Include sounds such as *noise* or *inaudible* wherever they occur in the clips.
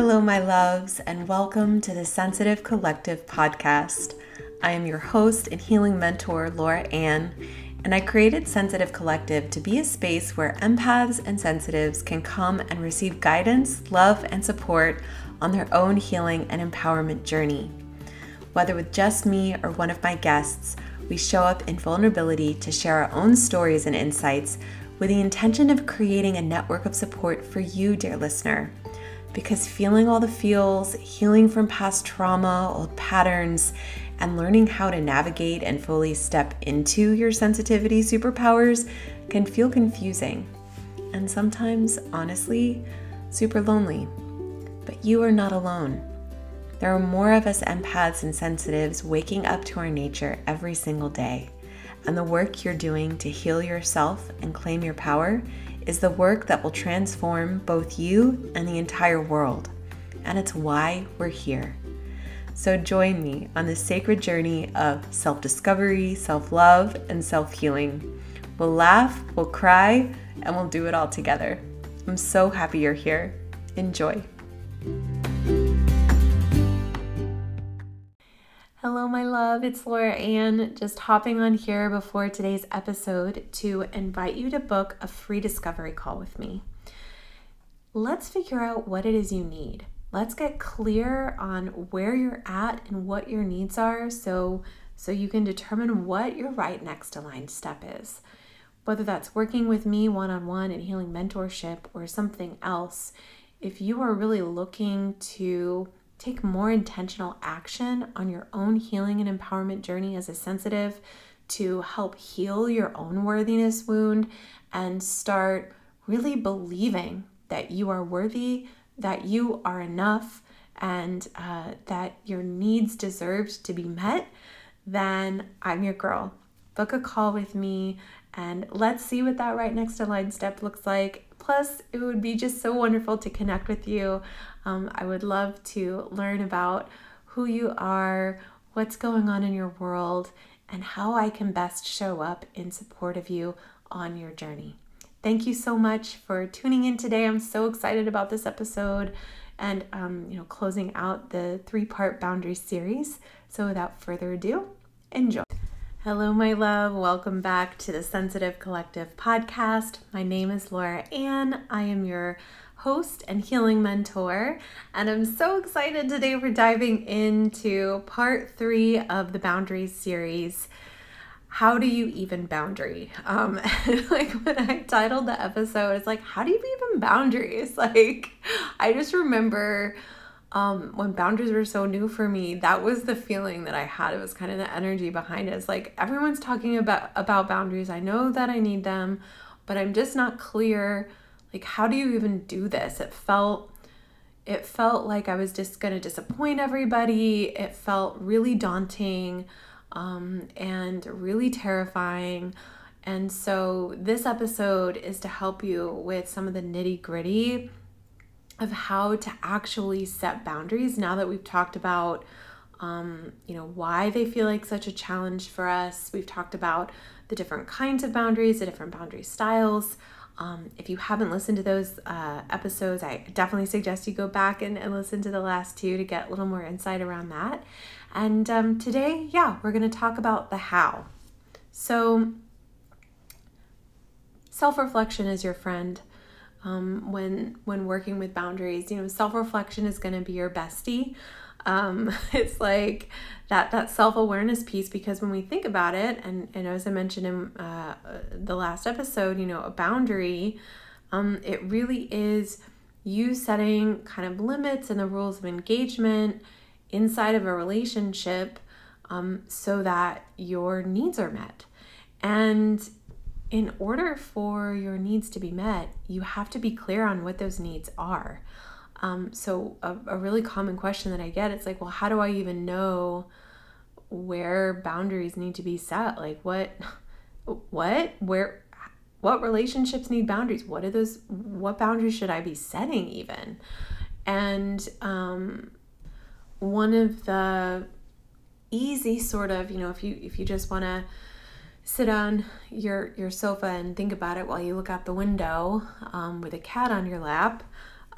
Hello, my loves, and welcome to the Sensitive Collective podcast. I am your host and healing mentor, Laura Ann, and I created Sensitive Collective to be a space where empaths and sensitives can come and receive guidance, love, and support on their own healing and empowerment journey. Whether with just me or one of my guests, we show up in vulnerability to share our own stories and insights with the intention of creating a network of support for you, dear listener because feeling all the feels, healing from past trauma, old patterns, and learning how to navigate and fully step into your sensitivity superpowers can feel confusing and sometimes, honestly, super lonely. But you are not alone. There are more of us empaths and sensitives waking up to our nature every single day. And the work you're doing to heal yourself and claim your power is the work that will transform both you and the entire world. And it's why we're here. So join me on this sacred journey of self discovery, self love, and self healing. We'll laugh, we'll cry, and we'll do it all together. I'm so happy you're here. Enjoy. Hello, my love. It's Laura Ann, just hopping on here before today's episode to invite you to book a free discovery call with me. Let's figure out what it is you need. Let's get clear on where you're at and what your needs are so so you can determine what your right next aligned step is. Whether that's working with me one-on-one in healing mentorship or something else, if you are really looking to take more intentional action on your own healing and empowerment journey as a sensitive to help heal your own worthiness wound and start really believing that you are worthy, that you are enough, and uh, that your needs deserve to be met, then I'm your girl. Book a call with me and let's see what that right next aligned step looks like. Plus, it would be just so wonderful to connect with you. Um, I would love to learn about who you are, what's going on in your world, and how I can best show up in support of you on your journey. Thank you so much for tuning in today. I'm so excited about this episode and um, you know closing out the three-part boundary series. So without further ado, enjoy. Hello, my love. Welcome back to the Sensitive Collective podcast. My name is Laura Ann. I am your host and healing mentor, and I'm so excited today. We're diving into part three of the Boundaries series. How do you even boundary? Um, *laughs* like when I titled the episode, it's like, how do you even boundaries? *laughs* Like, I just remember um, when boundaries were so new for me, that was the feeling that I had. It was kind of the energy behind it. It's like everyone's talking about about boundaries. I know that I need them, but I'm just not clear. Like, how do you even do this? It felt it felt like I was just gonna disappoint everybody. It felt really daunting um, and really terrifying. And so, this episode is to help you with some of the nitty gritty of how to actually set boundaries now that we've talked about um, you know why they feel like such a challenge for us. We've talked about the different kinds of boundaries the different boundary styles. Um, if you haven't listened to those uh, episodes i definitely suggest you go back and, and, listen to the last two to get a little more insight around that. And um, today yeah we're going to talk about the how. So self-reflection is your friend um, when when working with boundaries. You know, self reflection is going to be your bestie. Um, *laughs* it's like that that self awareness piece because when we think about it, and and as I mentioned in uh, the last episode, you know, a boundary, um, it really is you setting kind of limits and the rules of engagement inside of a relationship um, so that your needs are met. And in order for your needs to be met, you have to be clear on what those needs are. Um, so a, a really common question that I get it's like, well, how do I even know where boundaries need to be set? Like what, what, where, what relationships need boundaries? What are those? What boundaries should I be setting even? And um, one of the easy sort of, you know, if you if you just want to sit on your your sofa and think about it while you look out the window um, with a cat on your lap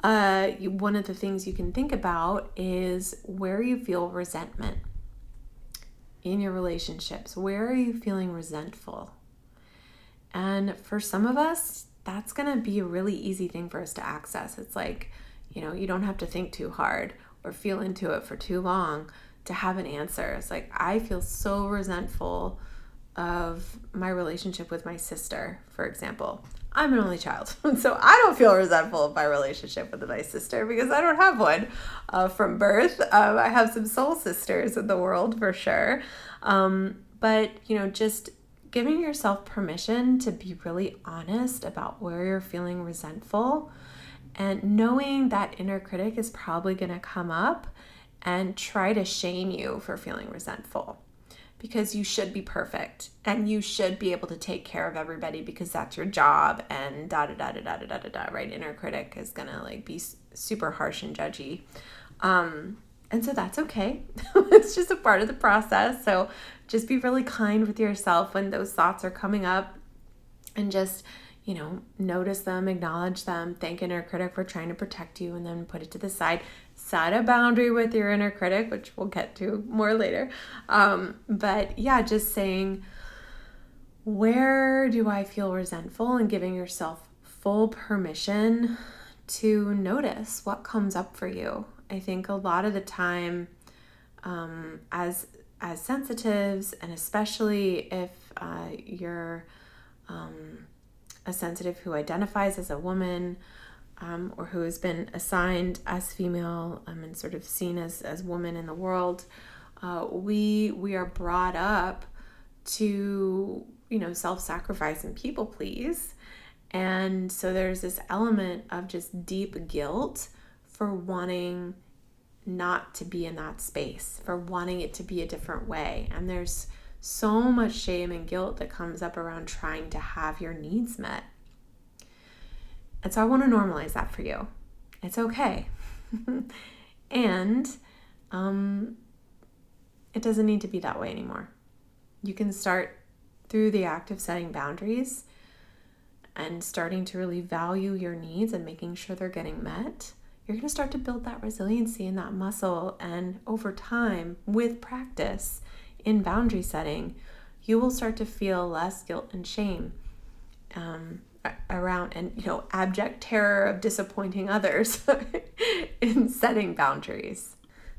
uh, one of the things you can think about is where you feel resentment in your relationships. Where are you feeling resentful? And for some of us, that's going to be a really easy thing for us to access. It's like, you know, you don't have to think too hard or feel into it for too long to have an answer. It's like, I feel so resentful of my relationship with my sister, for example. I'm an only child, *laughs* so I don't feel resentful of my relationship with my sister because I don't have one uh, from birth. Um, I have some soul sisters in the world for sure. Um, but, you know, just giving yourself permission to be really honest about where you're feeling resentful and knowing that inner critic is probably going to come up and try to shame you for feeling resentful because you should be perfect and you should be able to take care of everybody because that's your job and da da da da da da da da right? Inner critic is gonna like be super harsh and judgy. Um and so that's okay. *laughs* It's just a part of the process. So just be really kind with yourself when those thoughts are coming up and just you know notice them acknowledge them thank inner critic for trying to protect you and then put it to the side set a boundary with your inner critic, which we'll get to more later. Um, but yeah, just saying, where do I feel resentful and giving yourself full permission to notice what comes up for you. I think a lot of the time, um, as as sensitives, and especially if uh, you're um, a sensitive who identifies as a woman, um, or who has been assigned as female um, and sort of seen as, as woman in the world, uh, we we are brought up to you know self-sacrifice and people please. And so there's this element of just deep guilt for wanting not to be in that space for wanting it to be a different way. And there's so much shame and guilt that comes up around trying to have your needs met and so I want to normalize that for you. It's okay. *laughs* and um, it doesn't need to be that way anymore. You can start through the act of setting boundaries and starting to really value your needs and making sure they're getting met. You're going to start to build that resiliency and that muscle. And over time, with practice in boundary setting, you will start to feel less guilt and shame. Um, around and you know abject terror of disappointing others *laughs* in setting boundaries.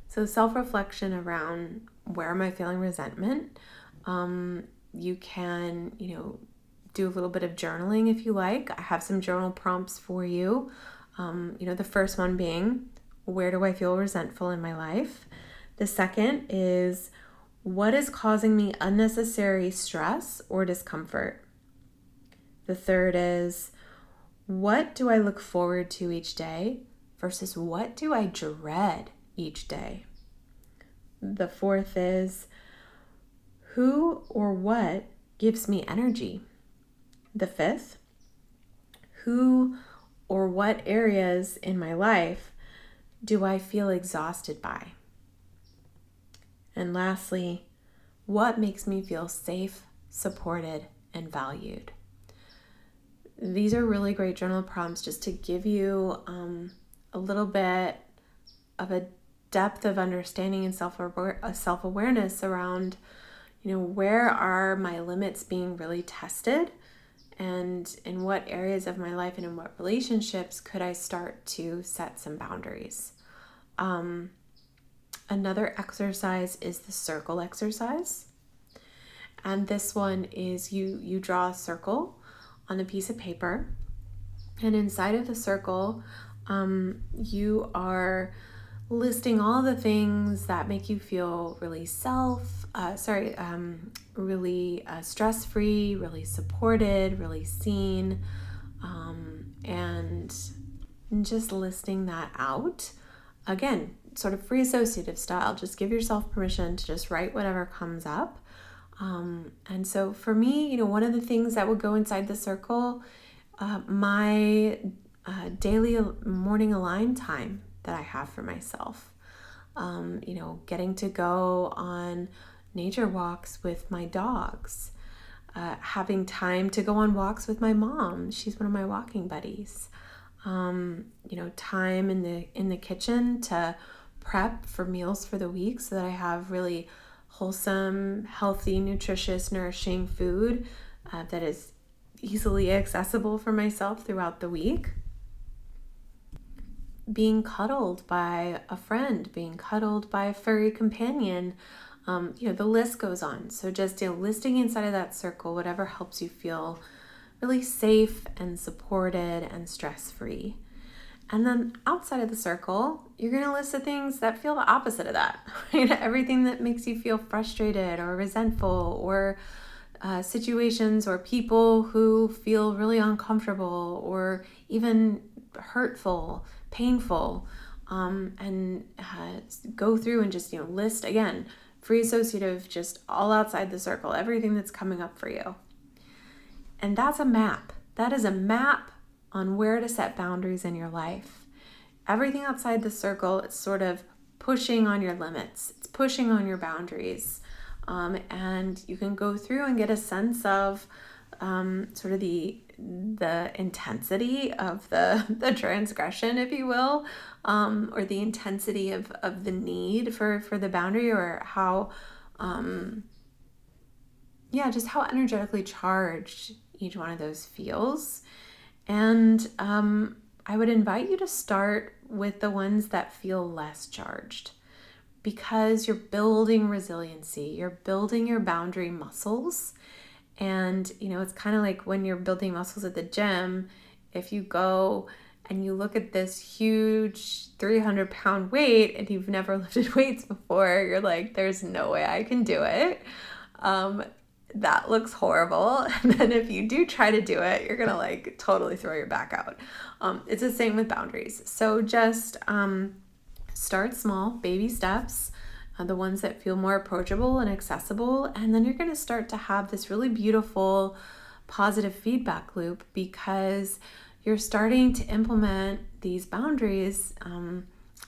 So self-reflection around where am i feeling resentment? Um, you can you know do a little bit of journaling if you like. I have some journal prompts for you. Um, you know the first one being where do i feel resentful in my life? The second is what is causing me unnecessary stress or discomfort the third is what do I look forward to each day versus what do I dread each day? The fourth is who or what gives me energy? The fifth, who or what areas in my life do I feel exhausted by? And lastly, what makes me feel safe, supported, and valued? These are really great journal prompts just to give you um, a little bit of a depth of understanding and self uh, awareness around, you know, where are my limits being really tested, and in what areas of my life and in what relationships could I start to set some boundaries. Um, another exercise is the circle exercise, and this one is you you draw a circle on a piece of paper. And inside of the circle, um, you are listing all the things that make you feel really self, uh, sorry, um, really uh, stress free, really supported, really seen, um, and just listing that out. Again, sort of free associative style. Just give yourself permission to just write whatever comes up. Um, and so for me, you know, one of the things that would go inside the circle, uh, my uh, daily morning align time that I have for myself. Um, you know, getting to go on nature walks with my dogs, uh, having time to go on walks with my mom. She's one of my walking buddies. um, you know, time in the in the kitchen to prep for meals for the week so that I have really wholesome, healthy, nutritious, nourishing food uh, that is easily accessible for myself throughout the week. Being cuddled by a friend, being cuddled by a furry companion, um, you know, the list goes on. So just you know, listing inside of that circle whatever helps you feel really safe and supported and stress free. And then outside of the circle, you're going to list the things that feel the opposite of that, *laughs* right? Everything that makes you feel frustrated or resentful or uh, situations or people who feel really uncomfortable or even hurtful, painful. Um, and uh, go through and just, you know, list again, free associative, just all outside the circle, everything that's coming up for you. And that's a map. That is a map on where to set boundaries in your life. Everything outside the circle, it's sort of pushing on your limits, it's pushing on your boundaries. Um, and you can go through and get a sense of um, sort of the the intensity of the *laughs* the transgression, if you will, um, or the intensity of of the need for for the boundary, or how, um, yeah, just how energetically charged each one of those feels. And um, I would invite you to start with the ones that feel less charged because you're building resiliency, you're building your boundary muscles. And, you know, it's kind of like when you're building muscles at the gym, if you go and you look at this huge 300 pound weight and you've never *laughs* lifted weights before, you're like, there's no way I can do it. Um, that looks horrible. *laughs* And then if you do try to do it, you're gonna like totally throw your back out. Um, it's the same with boundaries. So just um, start small, baby steps, uh, the ones that feel more approachable and accessible. And then you're gonna start to have this really beautiful positive feedback loop because you're starting to implement these boundaries um,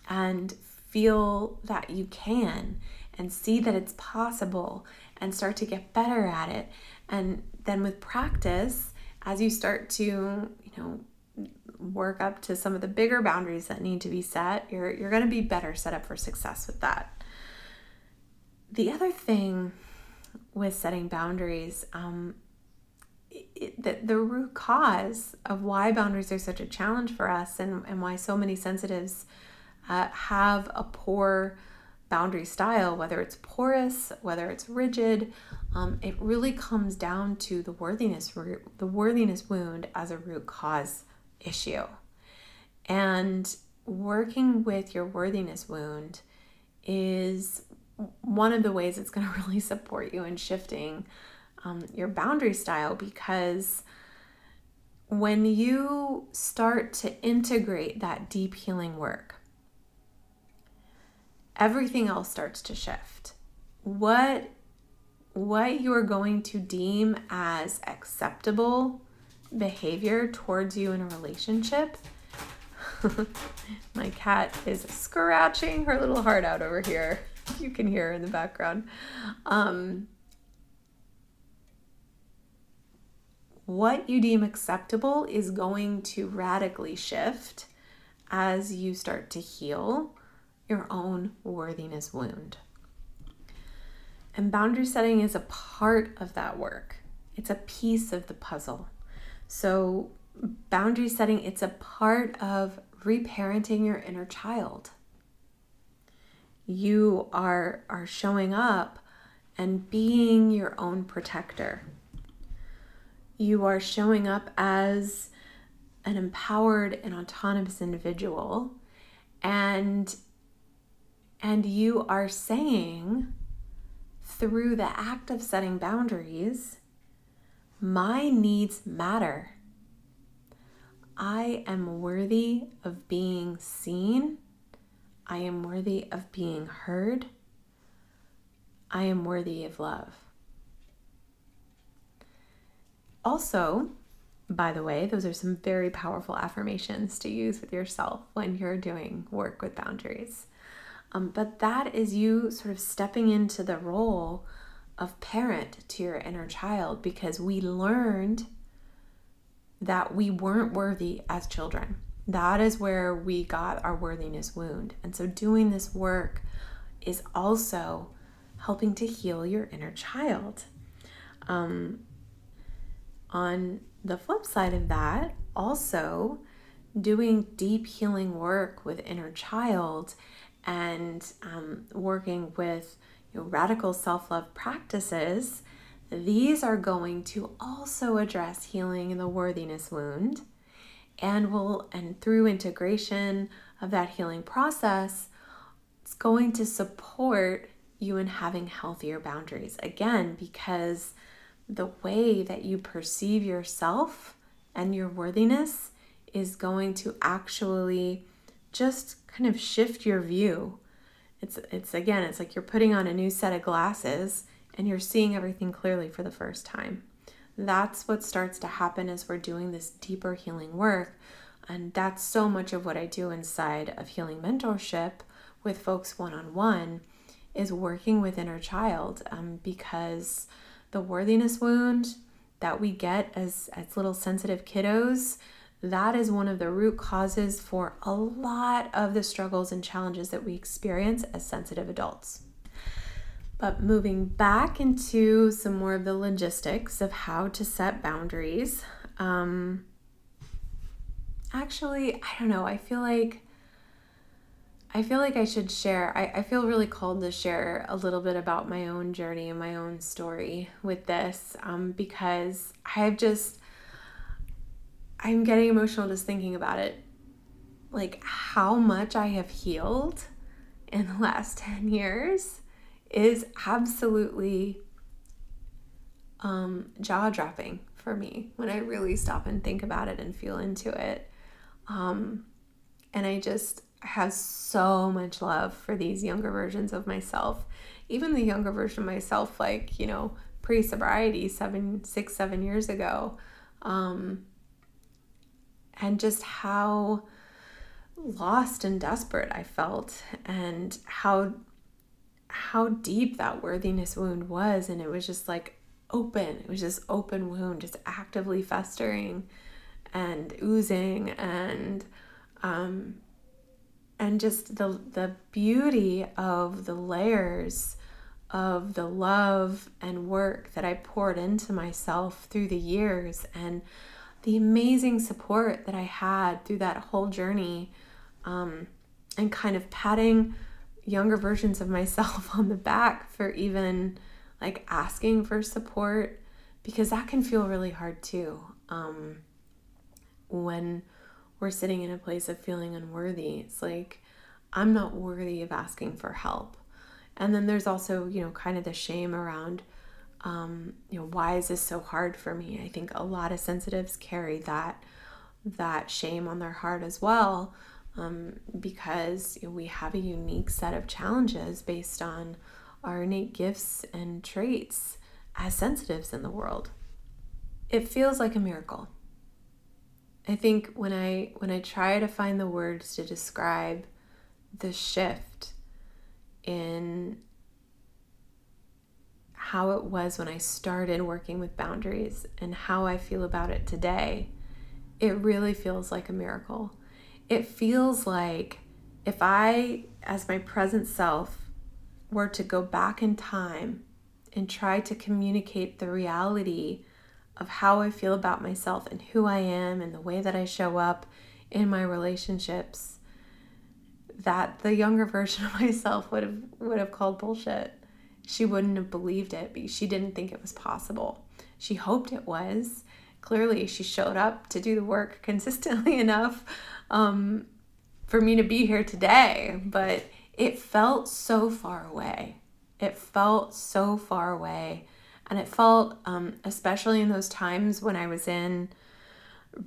and feel that you can and see that it's possible and start to get better at it. And then with practice, as you start to, you know, work up to some of the bigger boundaries that need to be set, you're you're going to be better set up for success with that. The other thing with setting boundaries, um, the, the root cause of why boundaries are such a challenge for us and, and why so many sensitives uh, have a poor boundary style, whether it's porous, whether it's rigid, um, it really comes down to the worthiness the worthiness wound as a root cause issue. And working with your worthiness wound is one of the ways it's going *laughs* to really support you in shifting um, your boundary style because when you start to integrate that deep healing work, everything else starts to shift. What what you are going to deem as acceptable behavior towards you in a relationship. *laughs* My cat is scratching her little heart out over here. You can hear her in the background. Um, what you deem acceptable is going to radically shift as you start to heal your own worthiness wound. And boundary setting is a part of that work. It's a piece of the puzzle. So, boundary setting, it's a part of reparenting your inner child. You are, are showing up and being your own protector. You are showing up as an empowered and autonomous individual and and you are saying through the act of setting boundaries, my needs matter. I am worthy of being seen. I am worthy of being heard. I am worthy of love. Also, by the way, those are some very powerful affirmations to use with yourself when you're doing work with boundaries. Um, but that is you sort of stepping into the role of parent to your inner child because we learned that we weren't worthy as children. That is where we got our worthiness wound. And so doing this work is also helping to heal your inner child. Um, on the flip side of that, also doing deep healing work with inner child and um, working with you know, radical self love practices, these are going to also address healing the worthiness wound and will and through integration of that healing process it's going to support you in having healthier boundaries. Again because the way that you perceive yourself and your worthiness is going to actually just kind of shift your view. It's it's again, it's like you're putting on a new set of glasses and you're seeing everything clearly for the first time. That's what starts to happen as we're doing this deeper healing work. And that's so much of what I do inside of healing mentorship with folks one on one is working with inner child um, because the worthiness wound that we get as, as little sensitive kiddos that is one of the root causes for a lot of the struggles and challenges that we experience as sensitive adults. But moving back into some more of the logistics of how to set boundaries, um, actually, I don't know. I feel like I feel like I should share. I, I feel really called to share a little bit about my own journey and my own story with this um, because I've just I'm getting emotional just thinking about it. Like how much I have healed in the last *laughs* 10 years is absolutely um, jaw dropping for me when I really stop and think about it and feel into it. Um, and I just have so much love for these younger versions of myself. Even the younger version of myself, like, you know, pre sobriety, seven, six, seven years ago. Um, and just how lost and desperate I felt and how how deep that worthiness wound was. And it was just like open. It was just open wound just actively festering and oozing and um and just the the beauty of the layers of the love and work that I poured into myself through the years and the amazing support that I had through that whole journey um, and kind of patting younger versions of myself *laughs* on the back for even like asking for support because that can feel really hard too um, when we're sitting in a place of feeling unworthy. It's like, I'm not worthy of asking for help. And then there's also, you know, kind of the shame around um, you know, why is this so hard for me? I think a lot of sensitives carry that that shame on their heart as well, um, because we have a unique set of challenges based on our innate gifts and traits as sensitives in the world. It feels like a miracle. I think when I when I try to find the words to describe the shift in how it was when I started working with boundaries and how I feel about it today, it really feels like a miracle. It feels like if I, as my present self, were to go back in time and try to communicate the reality of how I feel about myself and who I am and the way that I show up in my relationships, that the younger *laughs* version of myself would have would have called bullshit she wouldn't have believed it because she didn't think it was possible. She hoped it was. Clearly, she showed up to do the work *laughs* consistently enough um, for me to be here today, but it felt so far away. It felt so far away. And it felt, um, especially in those times when I was in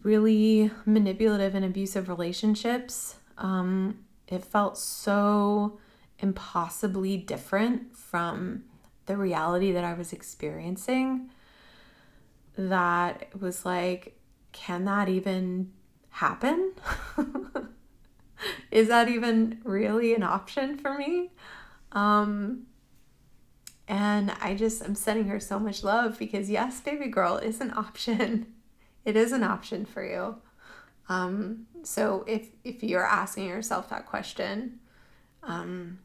really manipulative and abusive relationships, um, it felt so impossibly different from the reality that I was experiencing that it was like, can that even happen? *laughs* Is that even really an option for me? Um, and I just, I'm sending her so much love because, yes, baby girl is an option. It is an option for you. Um, so if if you're asking yourself that question, um,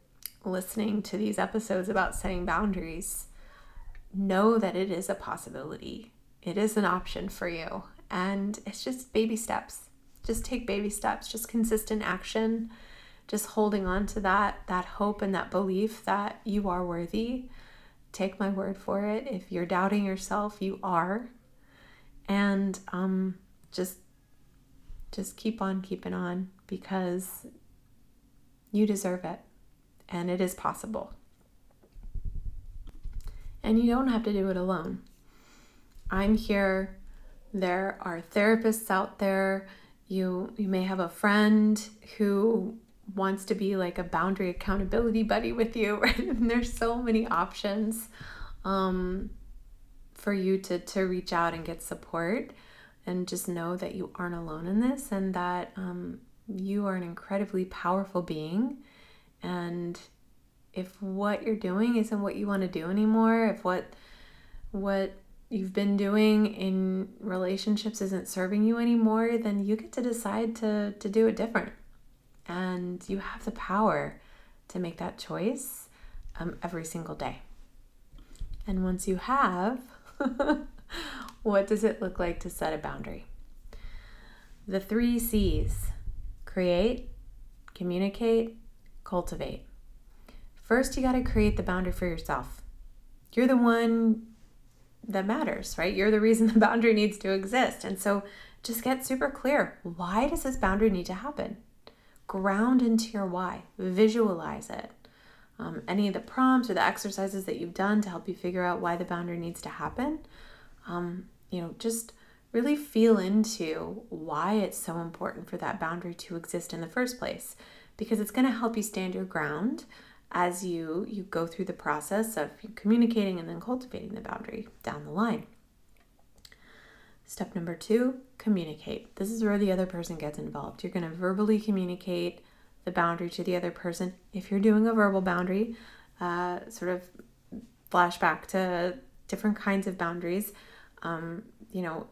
listening to these episodes about setting boundaries, know that it is a possibility. It is an option for you, and it's just baby steps. Just take baby steps. Just consistent action. Just holding on to that that hope and that belief that you are worthy. Take my word for it. If you're doubting yourself, you are. And um, just just keep on keeping on because you deserve it and it is possible. And you don't have to do it alone. I'm here. There are therapists out there. You you may have a friend who wants to be like a boundary accountability buddy with you, right? *laughs* And there's so many options um, for you to to reach out and get support and just know that you aren't alone in this and that um, you are an incredibly powerful being. And if what you're doing isn't what you want to do anymore, if what what you've been doing in relationships isn't serving you anymore, then you get to decide to to do it different. And you have the power to make that choice um, every single day. And once you have, *laughs* what does it look like to set a boundary? The three C's create, communicate, cultivate. First, you got to create the boundary for yourself. You're the one that matters, right? You're the reason *laughs* the boundary needs to exist. And so just get super clear. Why does this boundary need to happen? Ground into your why, visualize it. Um, any of the prompts or the exercises that you've done to help you figure out why the boundary needs to happen, um, you know, just really feel into why it's so important for that boundary to exist in the first place because it's going to help you stand your ground as you you go through the process of communicating and then cultivating the boundary down the line. Step number 2, communicate. This is where the other person gets involved. You're going to verbally communicate the boundary to the other person. If you're doing a verbal boundary, uh, sort of flashback to different kinds of boundaries. Um, you know,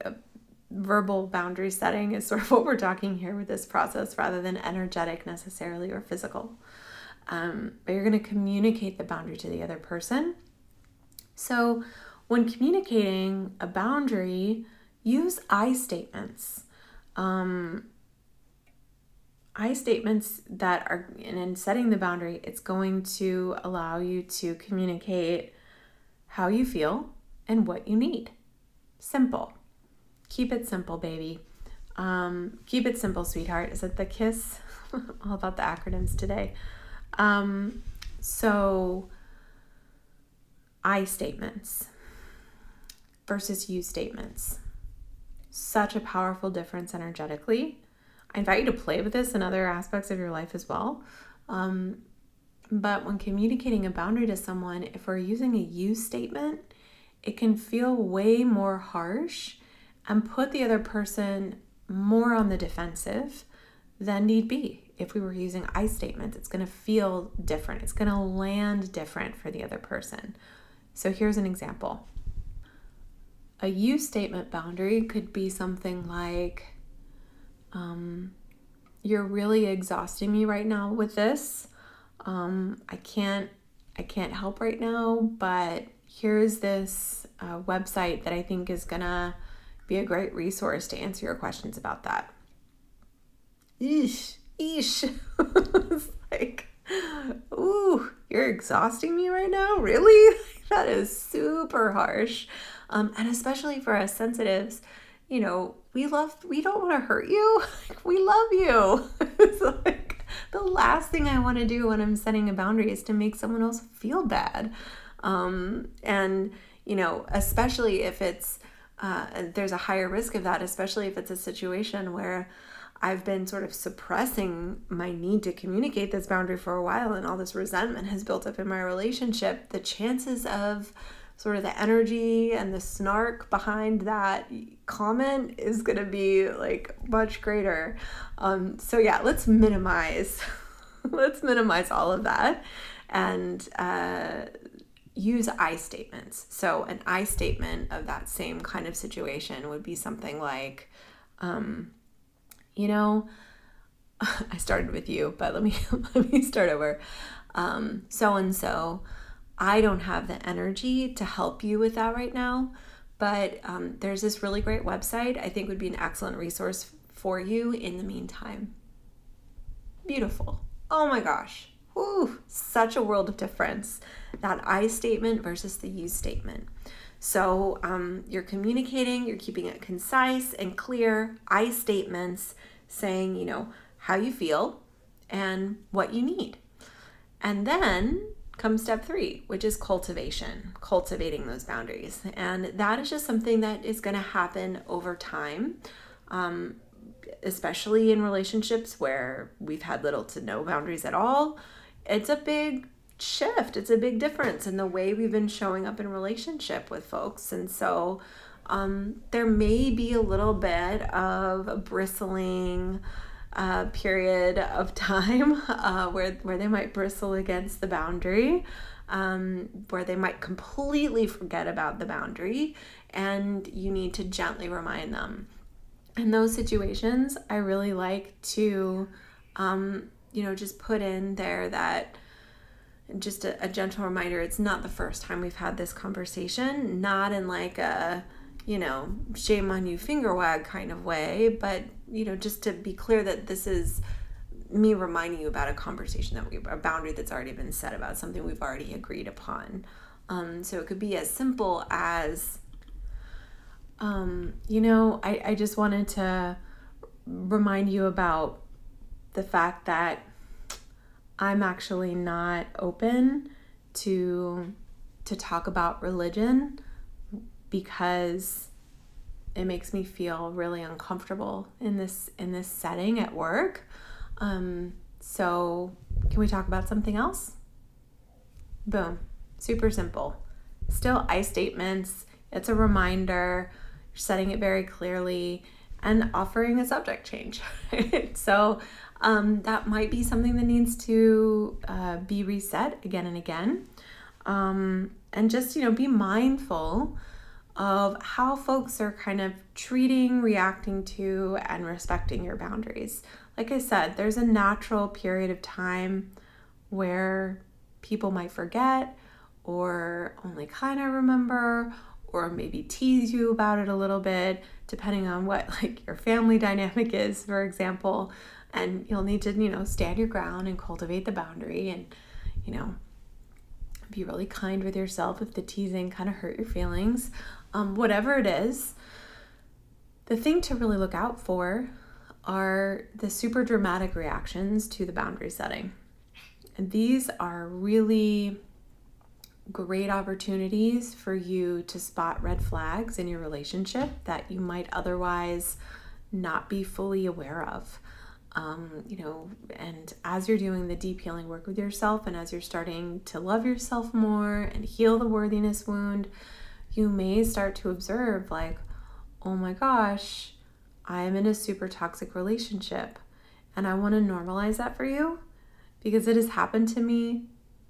verbal boundary setting is sort of what we're talking here with this process rather than energetic necessarily or physical. Um, but you're going to communicate the boundary to the other person. So, when communicating a boundary, use I statements. Um, I statements that are, and in setting the boundary, it's going to allow you to communicate how you feel and what you need. Simple. Keep it simple, baby. Um, keep it simple, sweetheart. Is it the KISS? *laughs* All about the acronyms today. Um, so, I statements versus you statements. Such a powerful difference energetically. I invite you to play with this in other aspects of your life as well. Um, but when communicating a boundary to someone, if we're using a you statement, it can feel way more harsh and put the other person more on the defensive than need be. If we were using I statements, it's going to feel different. It's going to land different for the other person. So here's an example. A you statement boundary could be something like, um, You're really exhausting me right now with this. Um, I can't I can't help right now, but here's this uh, website that I think is gonna be a great resource to answer your questions about that. Eesh, eesh. *laughs* it's like, ooh, you're exhausting me right now? Really? *laughs* that is super harsh. Um, and especially for us sensitives, you know, we love, we don't want to hurt you. *laughs* we love you. it's like the last thing I want to do when I'm setting a boundary is to make someone else feel bad. Um, and, you know, especially if it's, uh, there's a higher risk of that, especially if it's a situation where I've been sort of suppressing my need to communicate this boundary for a while and all this resentment has built up in my relationship. The chances of sort of the energy and the snark behind that comment is going to be like much greater. Um, so, yeah, let's minimize. *laughs* let's minimize all of that and uh, use I statements. So, an I statement of that same kind of situation would be something like, um, you know, *laughs* I started with you, but let me *laughs* let me start over. So and so, I don't have the energy to help you with that right now. But um, there's this really great website I think would be an excellent resource for you in the meantime. Beautiful. Oh my gosh. Whew, such a world of difference. That I statement versus the you statement. So um, you're communicating, you're keeping it concise and clear. I statements saying, you know, how you feel and what you need. And then comes step three, which is cultivation, cultivating those boundaries. And that is just something that is going to happen over time, um, especially in relationships where we've had little to no boundaries at all. It's a big shift, it's a big difference in the way we've been showing up in relationship with folks. And so um, there may be a little bit of a bristling uh, period of *laughs* time uh, where, where they might bristle against the boundary, um, where they might completely forget about the boundary, and you need to gently remind them. In those situations, I really like to, um, you know, just put in there that just a, a gentle reminder it's not the first time we've had this conversation, not in like a, you know, shame on you finger wag kind of way, but, you know, just to be clear that this is me reminding you about a conversation that we, a boundary that's already been set about something we've already agreed upon. Um, so it could be as simple as, um, you know, I, I just wanted to remind you about the fact that I'm actually not open to to talk about religion because it makes me feel really uncomfortable in this in this setting at work. Um, so can we talk about something else? Boom. Super simple. Still I statements. It's a reminder, setting it very clearly and offering a subject change. *laughs* so um, that might be something that needs to uh, be reset again and again. Um, and just, you know, be mindful of how folks are kind of treating, reacting to, and respecting your boundaries. Like I said, there's a natural period of time where people might forget or only kind of remember or maybe tease you about it a little bit depending on what *laughs* like your family dynamic is for example and you'll need to you know stand your ground and cultivate the boundary and you know be really kind with yourself if the teasing kind of hurt your feelings um, whatever it is, the thing to really look out for are the super dramatic reactions to the boundary setting. And these are really great opportunities for you to spot red flags in your relationship that you might otherwise not be fully aware of. Um, you know, and as you're doing the deep healing work with yourself and as you're starting to love yourself more and heal the worthiness wound, you may start to observe, like, oh my gosh, I am in a super toxic relationship. And I want to normalize that for you because it has happened to me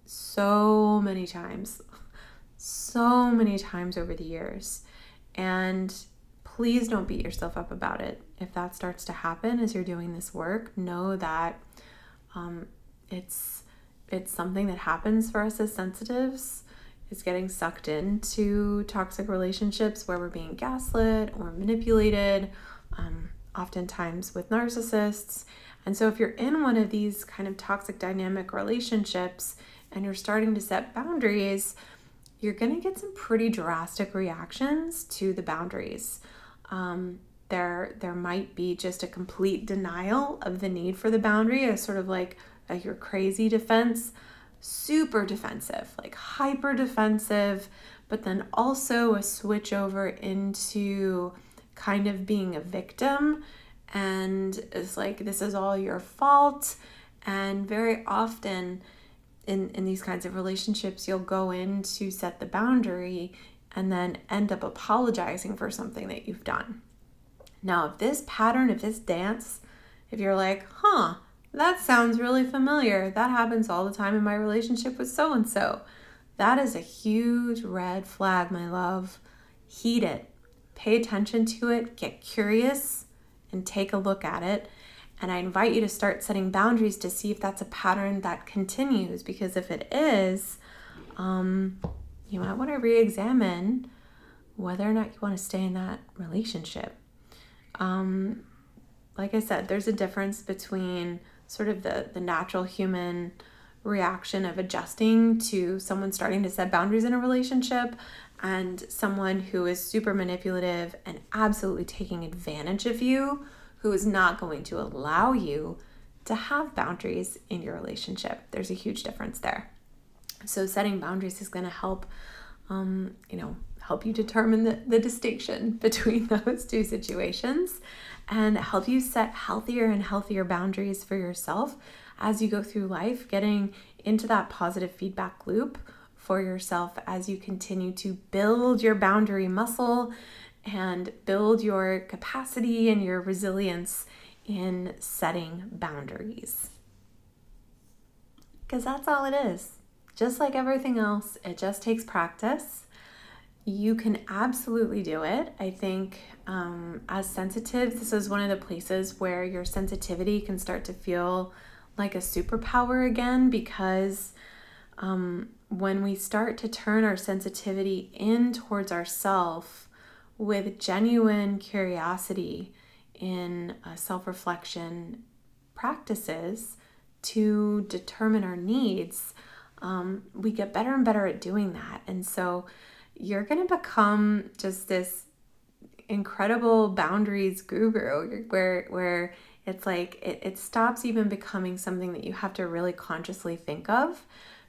so many times, so many times over the years. And please don't beat yourself up about it. If that starts to happen as you're doing this work, know that um, it's it's something that happens for us as sensitives is getting sucked into toxic relationships where we're being gaslit or manipulated, um, oftentimes with narcissists. And so, if you're in one of these kind of toxic dynamic relationships and you're starting to set boundaries, you're going to get some pretty drastic reactions to the boundaries. Um, there, there might be just a complete denial of the need for the boundary, a sort of like a you're crazy defense super defensive, like hyper defensive, but then also a switch over into kind of being a victim and it's like this is all your fault. And very often in in these kinds of relationships you'll go in to set the boundary and then end up apologizing for something that you've done now if this pattern if this dance if you're like huh that sounds really familiar. That happens all the time in my relationship with so and so. That is a huge red flag, my love. Heed it. Pay attention to it. Get curious and take a look at it. And I invite you to start setting boundaries to see if that's a pattern that continues. Because if it is, um, you might want to re examine whether or not you want to stay in that relationship. Um, like I said, there's a difference between sort of the, the natural human reaction of adjusting to someone starting to set boundaries in a relationship and someone who is super manipulative and absolutely taking advantage of you, who is not going to allow you to have boundaries in your relationship. There's a huge difference there. So, setting boundaries is going to help, um, you know, help you determine the, the distinction *laughs* between those two situations and help you set healthier and healthier boundaries for yourself as you go through life, getting into that positive feedback loop for yourself as you continue to build your boundary muscle and build your capacity and your resilience in setting boundaries. Because that's all it is. Just like everything else, it just takes practice. You can absolutely do it. I think um, as sensitive, this is one of the places where your sensitivity can start to feel like a superpower again because um, when we start to turn our sensitivity in towards ourself with genuine curiosity in uh, self reflection practices to determine our needs, um, we get better and better at doing that. And so you're going to become just this incredible boundaries guru. Where where it's like it, it stops even becoming something that you have to really consciously think of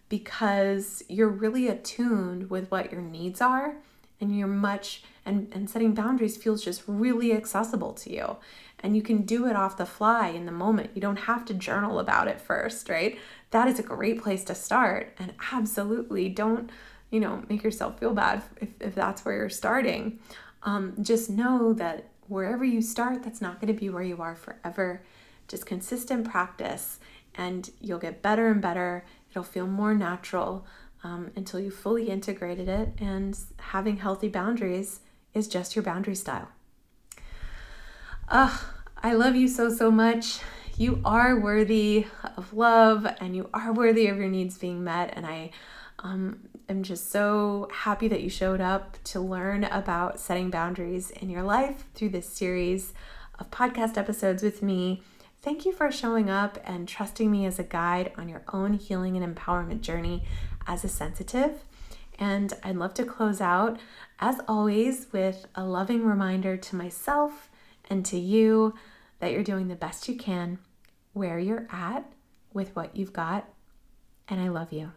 because you're really attuned with what your needs are and you're much and, and setting boundaries feels just really accessible to you. And you can do it off the fly in the moment. You don't have to journal about it first right? That is a great place to start. And absolutely don't you know make yourself feel bad if, if that's where you're starting um, just know that wherever you start, that's not going to be where you are forever. Just consistent practice, and you'll get better and better. It'll feel more natural um, until you fully integrated it. And having healthy boundaries is just your boundary style. Ugh, I love you so, so much. You are worthy of love and you are worthy of your needs being met. And I um, am just so happy that you showed up to learn about setting boundaries in your life through this series of podcast episodes with me. Thank you for showing up and trusting me as a guide on your own healing and empowerment journey as a sensitive. And I'd love to close out, as always, with a loving reminder to myself and to you that you're doing the best you can where you're at with what you've got. And I love you.